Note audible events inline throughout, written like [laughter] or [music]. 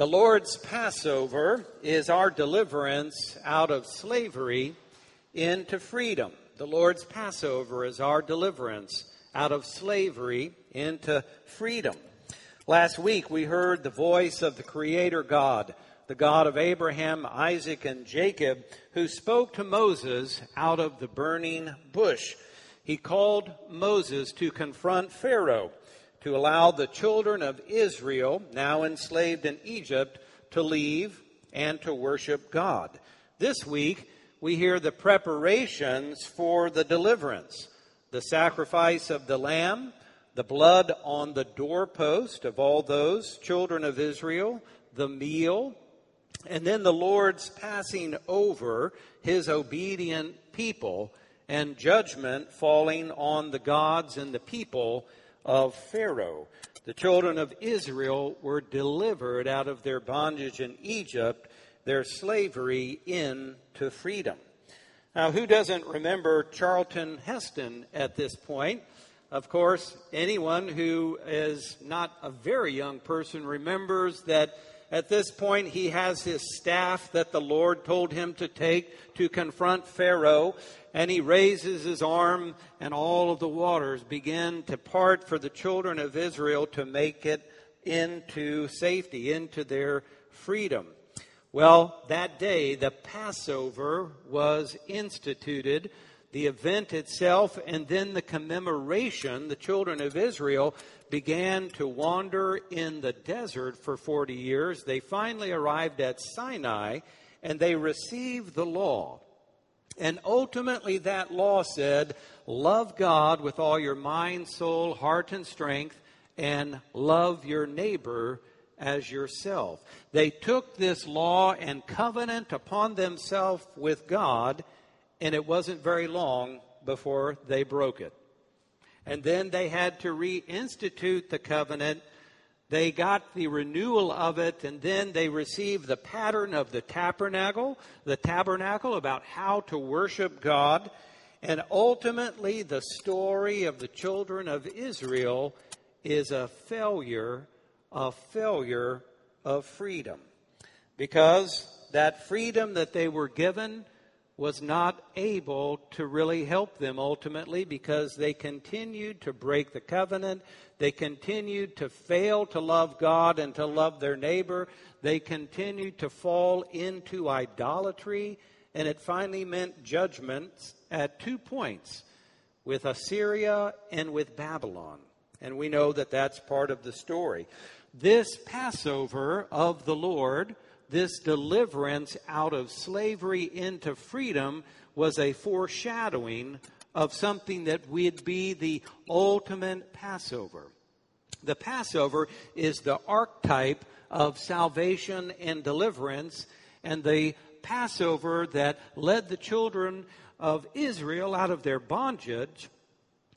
The Lord's Passover is our deliverance out of slavery into freedom. The Lord's Passover is our deliverance out of slavery into freedom. Last week we heard the voice of the Creator God, the God of Abraham, Isaac, and Jacob, who spoke to Moses out of the burning bush. He called Moses to confront Pharaoh to allow the children of Israel, now enslaved in Egypt, to leave and to worship God. This week, we hear the preparations for the deliverance the sacrifice of the lamb, the blood on the doorpost of all those children of Israel, the meal, and then the Lord's passing over his obedient people and judgment falling on the gods and the people of Pharaoh. The children of Israel were delivered out of their bondage in Egypt, their slavery into freedom. Now, who doesn't remember Charlton Heston at this point? Of course, anyone who is not a very young person remembers that at this point he has his staff that the Lord told him to take to confront Pharaoh and he raises his arm, and all of the waters begin to part for the children of Israel to make it into safety, into their freedom. Well, that day, the Passover was instituted, the event itself, and then the commemoration. The children of Israel began to wander in the desert for 40 years. They finally arrived at Sinai, and they received the law. And ultimately, that law said, love God with all your mind, soul, heart, and strength, and love your neighbor as yourself. They took this law and covenant upon themselves with God, and it wasn't very long before they broke it. And then they had to reinstitute the covenant they got the renewal of it, and then they received the pattern of the tabernacle, the tabernacle about how to worship God. And ultimately, the story of the children of Israel is a failure, a failure of freedom. Because that freedom that they were given was not able to really help them ultimately because they continued to break the covenant. They continued to fail to love God and to love their neighbor. They continued to fall into idolatry. And it finally meant judgments at two points with Assyria and with Babylon. And we know that that's part of the story. This Passover of the Lord this deliverance out of slavery into freedom was a foreshadowing of something that would be the ultimate Passover. The Passover is the archetype of salvation and deliverance, and the Passover that led the children of Israel out of their bondage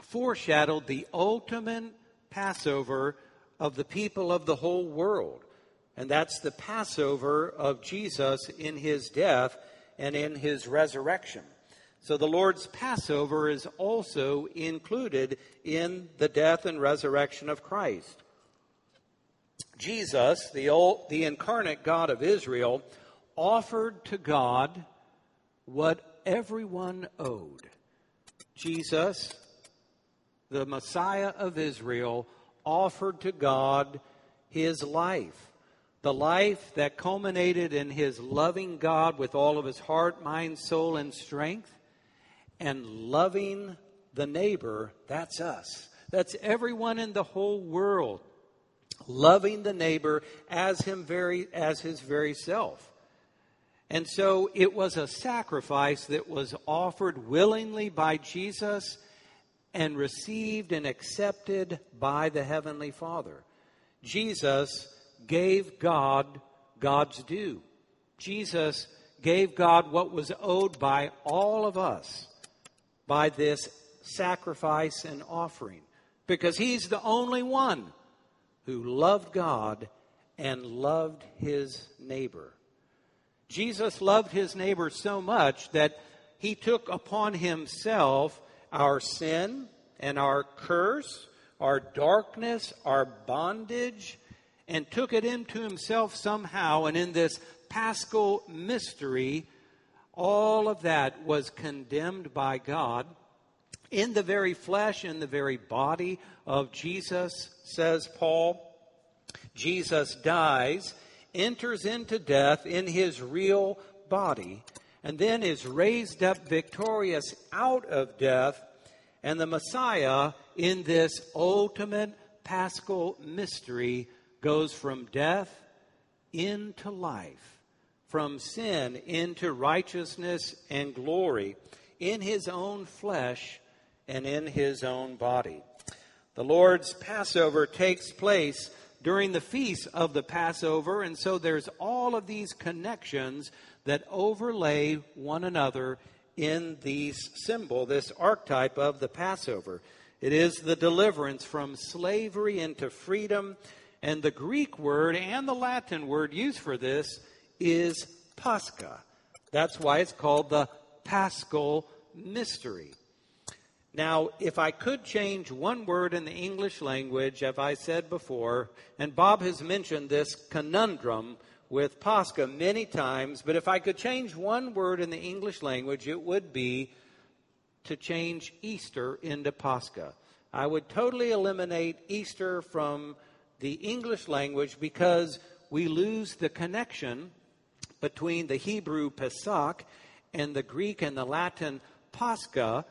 foreshadowed the ultimate Passover of the people of the whole world. And that's the Passover of Jesus in his death and in his resurrection. So the Lord's Passover is also included in the death and resurrection of Christ. Jesus, the, old, the incarnate God of Israel, offered to God what everyone owed. Jesus, the Messiah of Israel, offered to God his life the life that culminated in his loving God with all of his heart, mind, soul, and strength, and loving the neighbor, that's us. That's everyone in the whole world. Loving the neighbor as him very as his very self. And so it was a sacrifice that was offered willingly by Jesus and received and accepted by the Heavenly Father. Jesus gave God God's due. Jesus gave God what was owed by all of us by this sacrifice and offering because he's the only one who loved God and loved his neighbor. Jesus loved his neighbor so much that he took upon himself our sin and our curse, our darkness, our bondage, and took it into himself somehow. And in this paschal mystery, all of that was condemned by God in the very flesh, in the very body of Jesus, says Paul. Jesus dies, enters into death in his real body, and then is raised up victorious out of death. And the Messiah, in this ultimate paschal mystery, goes from death into life, from sin into righteousness and glory in his own flesh and in his own body. The Lord's Passover takes place during the feast of the Passover, and so there's all of these connections that overlay one another in these symbol, this archetype of the Passover. It is the deliverance from slavery into freedom, and the Greek word and the Latin word used for this is Pascha. That's why it's called the Paschal Mystery. Now, if I could change one word in the English language, as I said before, and Bob has mentioned this conundrum with Pascha many times, but if I could change one word in the English language, it would be to change Easter into Pascha. I would totally eliminate Easter from the English language because we lose the connection between the Hebrew Pesach and the Greek and the Latin Pascha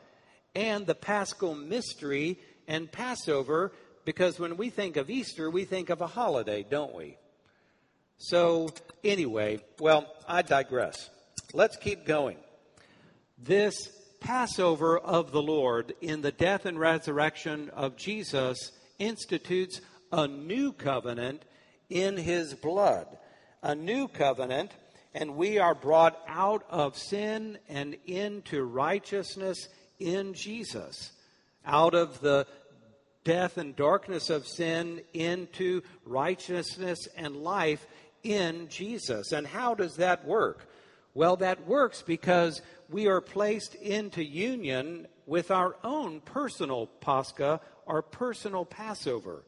and the paschal mystery and Passover because when we think of Easter, we think of a holiday, don't we? So, anyway, well, I digress. Let's keep going. This Passover of the Lord in the death and resurrection of Jesus institutes a new covenant in his blood. A new covenant, and we are brought out of sin and into righteousness in Jesus, out of the death and darkness of sin into righteousness and life in Jesus. And how does that work? Well, that works because we are placed into union with our own personal Pascha, our personal Passover.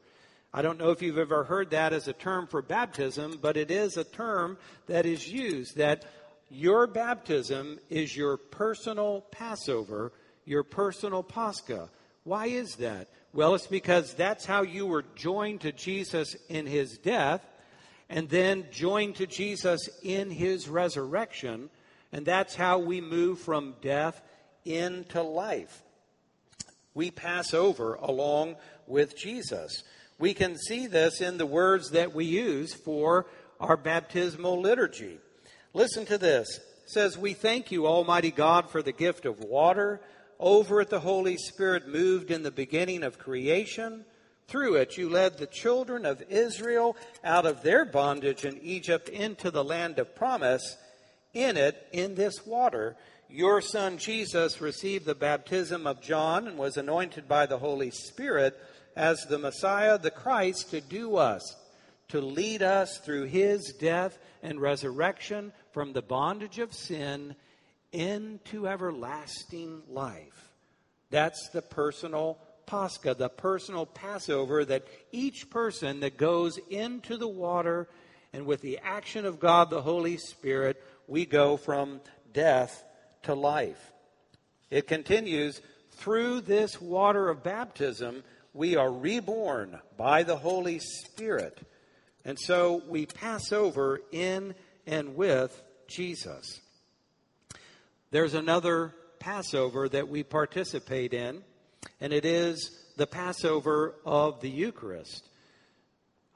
I don't know if you've ever heard that as a term for baptism, but it is a term that is used that your baptism is your personal Passover your personal Pascha. Why is that? Well, it's because that's how you were joined to Jesus in his death and then joined to Jesus in his resurrection. And that's how we move from death into life. We pass over along with Jesus. We can see this in the words that we use for our baptismal liturgy. Listen to this. It says, We thank you, Almighty God, for the gift of water over it, the Holy Spirit moved in the beginning of creation. Through it, you led the children of Israel out of their bondage in Egypt into the land of promise. In it, in this water, your son Jesus received the baptism of John and was anointed by the Holy Spirit as the Messiah, the Christ, to do us, to lead us through his death and resurrection from the bondage of sin into everlasting life. That's the personal Pascha, the personal Passover that each person that goes into the water and with the action of God the Holy Spirit, we go from death to life. It continues through this water of baptism, we are reborn by the Holy Spirit. And so we pass over in and with Jesus. There's another Passover that we participate in, and it is the Passover of the Eucharist.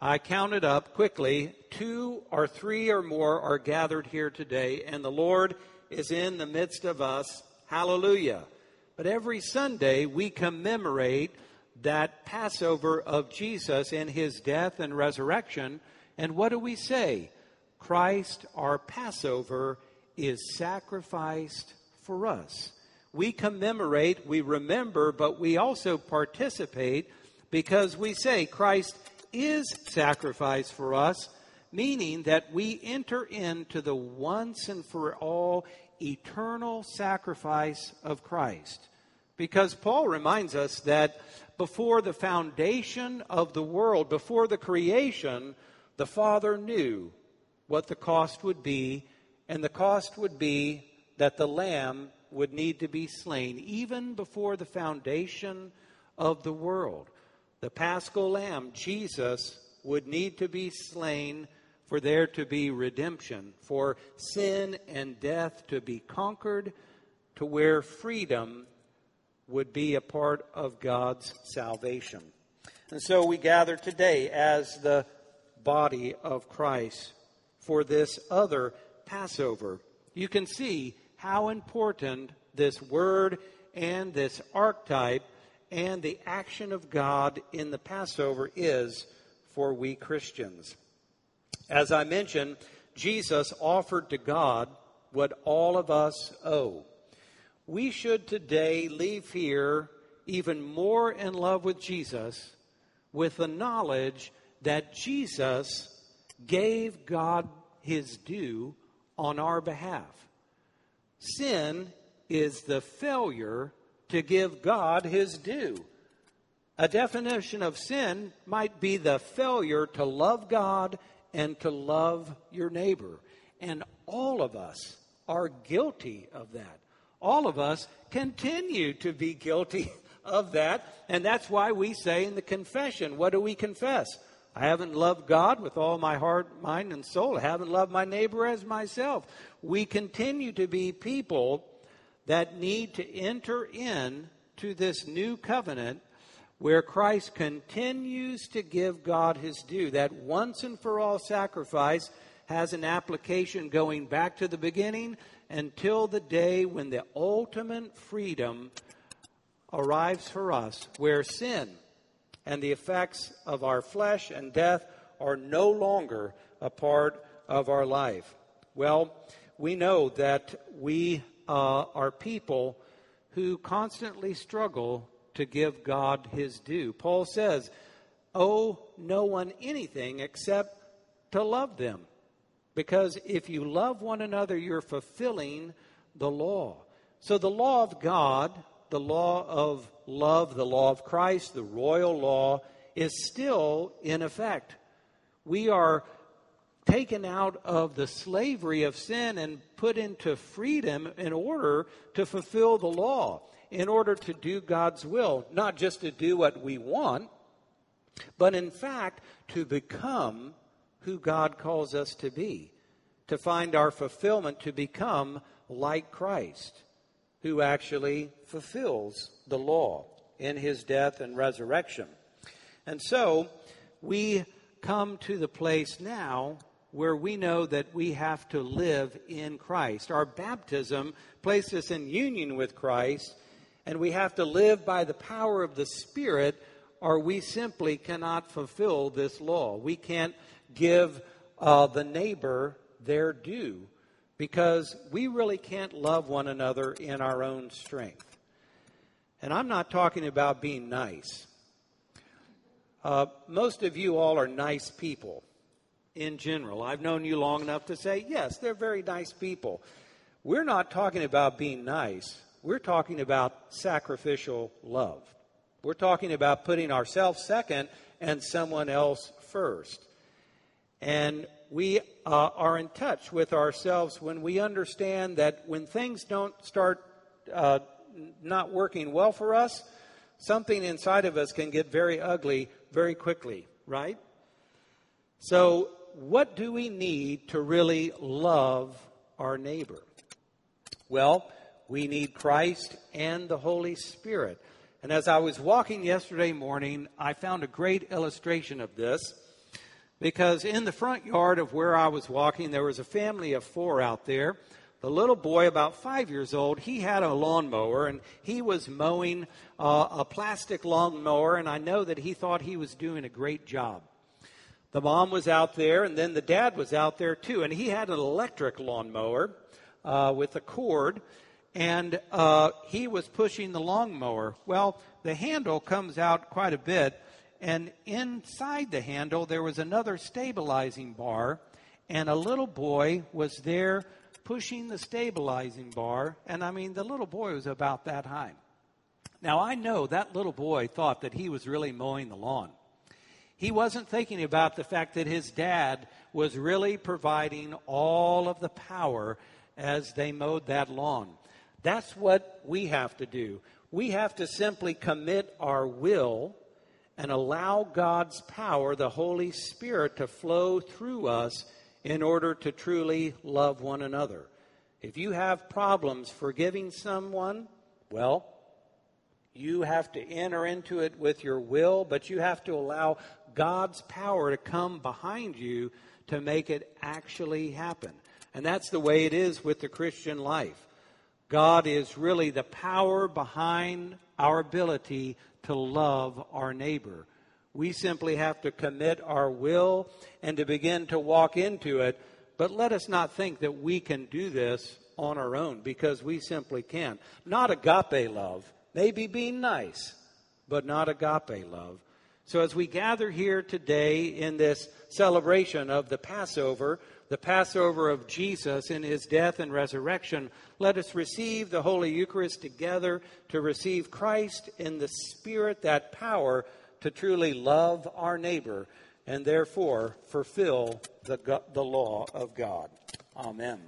I counted up quickly two or three or more are gathered here today, and the Lord is in the midst of us. Hallelujah. But every Sunday we commemorate that Passover of Jesus in his death and resurrection. And what do we say? Christ, our Passover, is sacrificed for us. We commemorate, we remember, but we also participate because we say Christ is sacrificed for us, meaning that we enter into the once and for all eternal sacrifice of Christ. Because Paul reminds us that before the foundation of the world, before the creation, the Father knew what the cost would be, and the cost would be that the lamb would need to be slain even before the foundation of the world. The paschal lamb, Jesus, would need to be slain for there to be redemption, for sin and death to be conquered, to where freedom would be a part of God's salvation. And so we gather today as the body of Christ for this other Passover. You can see how important this word and this archetype and the action of God in the Passover is for we Christians. As I mentioned, Jesus offered to God what all of us owe. We should today leave here even more in love with Jesus with the knowledge that Jesus gave God his due on our behalf. Sin is the failure to give God his due. A definition of sin might be the failure to love God and to love your neighbor. And all of us are guilty of that. All of us continue to be guilty [laughs] of that. And that's why we say in the confession, what do we confess? I haven't loved God with all my heart, mind, and soul. I haven't loved my neighbor as myself. We continue to be people that need to enter in to this new covenant where Christ continues to give God his due. That once and for all sacrifice has an application going back to the beginning until the day when the ultimate freedom arrives for us, where sin and the effects of our flesh and death are no longer a part of our life. Well, we know that we uh, are people who constantly struggle to give God his due. Paul says, Owe no one anything except to love them. Because if you love one another, you're fulfilling the law. So the law of God, the law of love, the law of Christ, the royal law, is still in effect. We are taken out of the slavery of sin and put into freedom in order to fulfill the law in order to do God's will, not just to do what we want, but in fact to become who God calls us to be, to find our fulfillment, to become like Christ, who actually fulfills the law in his death and resurrection. And so we come to the place now where we know that we have to live in Christ. Our baptism places us in union with Christ, and we have to live by the power of the Spirit, or we simply cannot fulfill this law. We can't give uh, the neighbor their due because we really can't love one another in our own strength. And I'm not talking about being nice. Uh, most of you all are nice people in general. I've known you long enough to say, yes, they're very nice people. We're not talking about being nice. We're talking about sacrificial love. We're talking about putting ourselves second and someone else first. And we uh, are in touch with ourselves when we understand that when things don't start uh, not working well for us, something inside of us can get very ugly very quickly, right? So, what do we need to really love our neighbor? Well, we need Christ and the Holy Spirit. And as I was walking yesterday morning, I found a great illustration of this because in the front yard of where I was walking, there was a family of four out there. The little boy, about five years old, he had a lawnmower and he was mowing uh, a plastic lawnmower, and I know that he thought he was doing a great job. The mom was out there, and then the dad was out there too, and he had an electric lawnmower uh, with a cord, and uh, he was pushing the lawnmower. Well, the handle comes out quite a bit, and inside the handle there was another stabilizing bar, and a little boy was there pushing the stabilizing bar, and I mean, the little boy was about that high. Now, I know that little boy thought that he was really mowing the lawn. He wasn't thinking about the fact that his dad was really providing all of the power as they mowed that lawn. That's what we have to do. We have to simply commit our will and allow God's power, the Holy Spirit, to flow through us in order to truly love one another. If you have problems forgiving someone, well, you have to enter into it with your will, but you have to allow God's power to come behind you to make it actually happen. And that's the way it is with the Christian life. God is really the power behind our ability to love our neighbor. We simply have to commit our will and to begin to walk into it. But let us not think that we can do this on our own because we simply can't. Not agape love, maybe being nice, but not agape love. So as we gather here today in this celebration of the Passover, the Passover of Jesus in his death and resurrection, let us receive the Holy Eucharist together to receive Christ in the Spirit, that power to truly love our neighbor and therefore fulfill the, the law of God. Amen.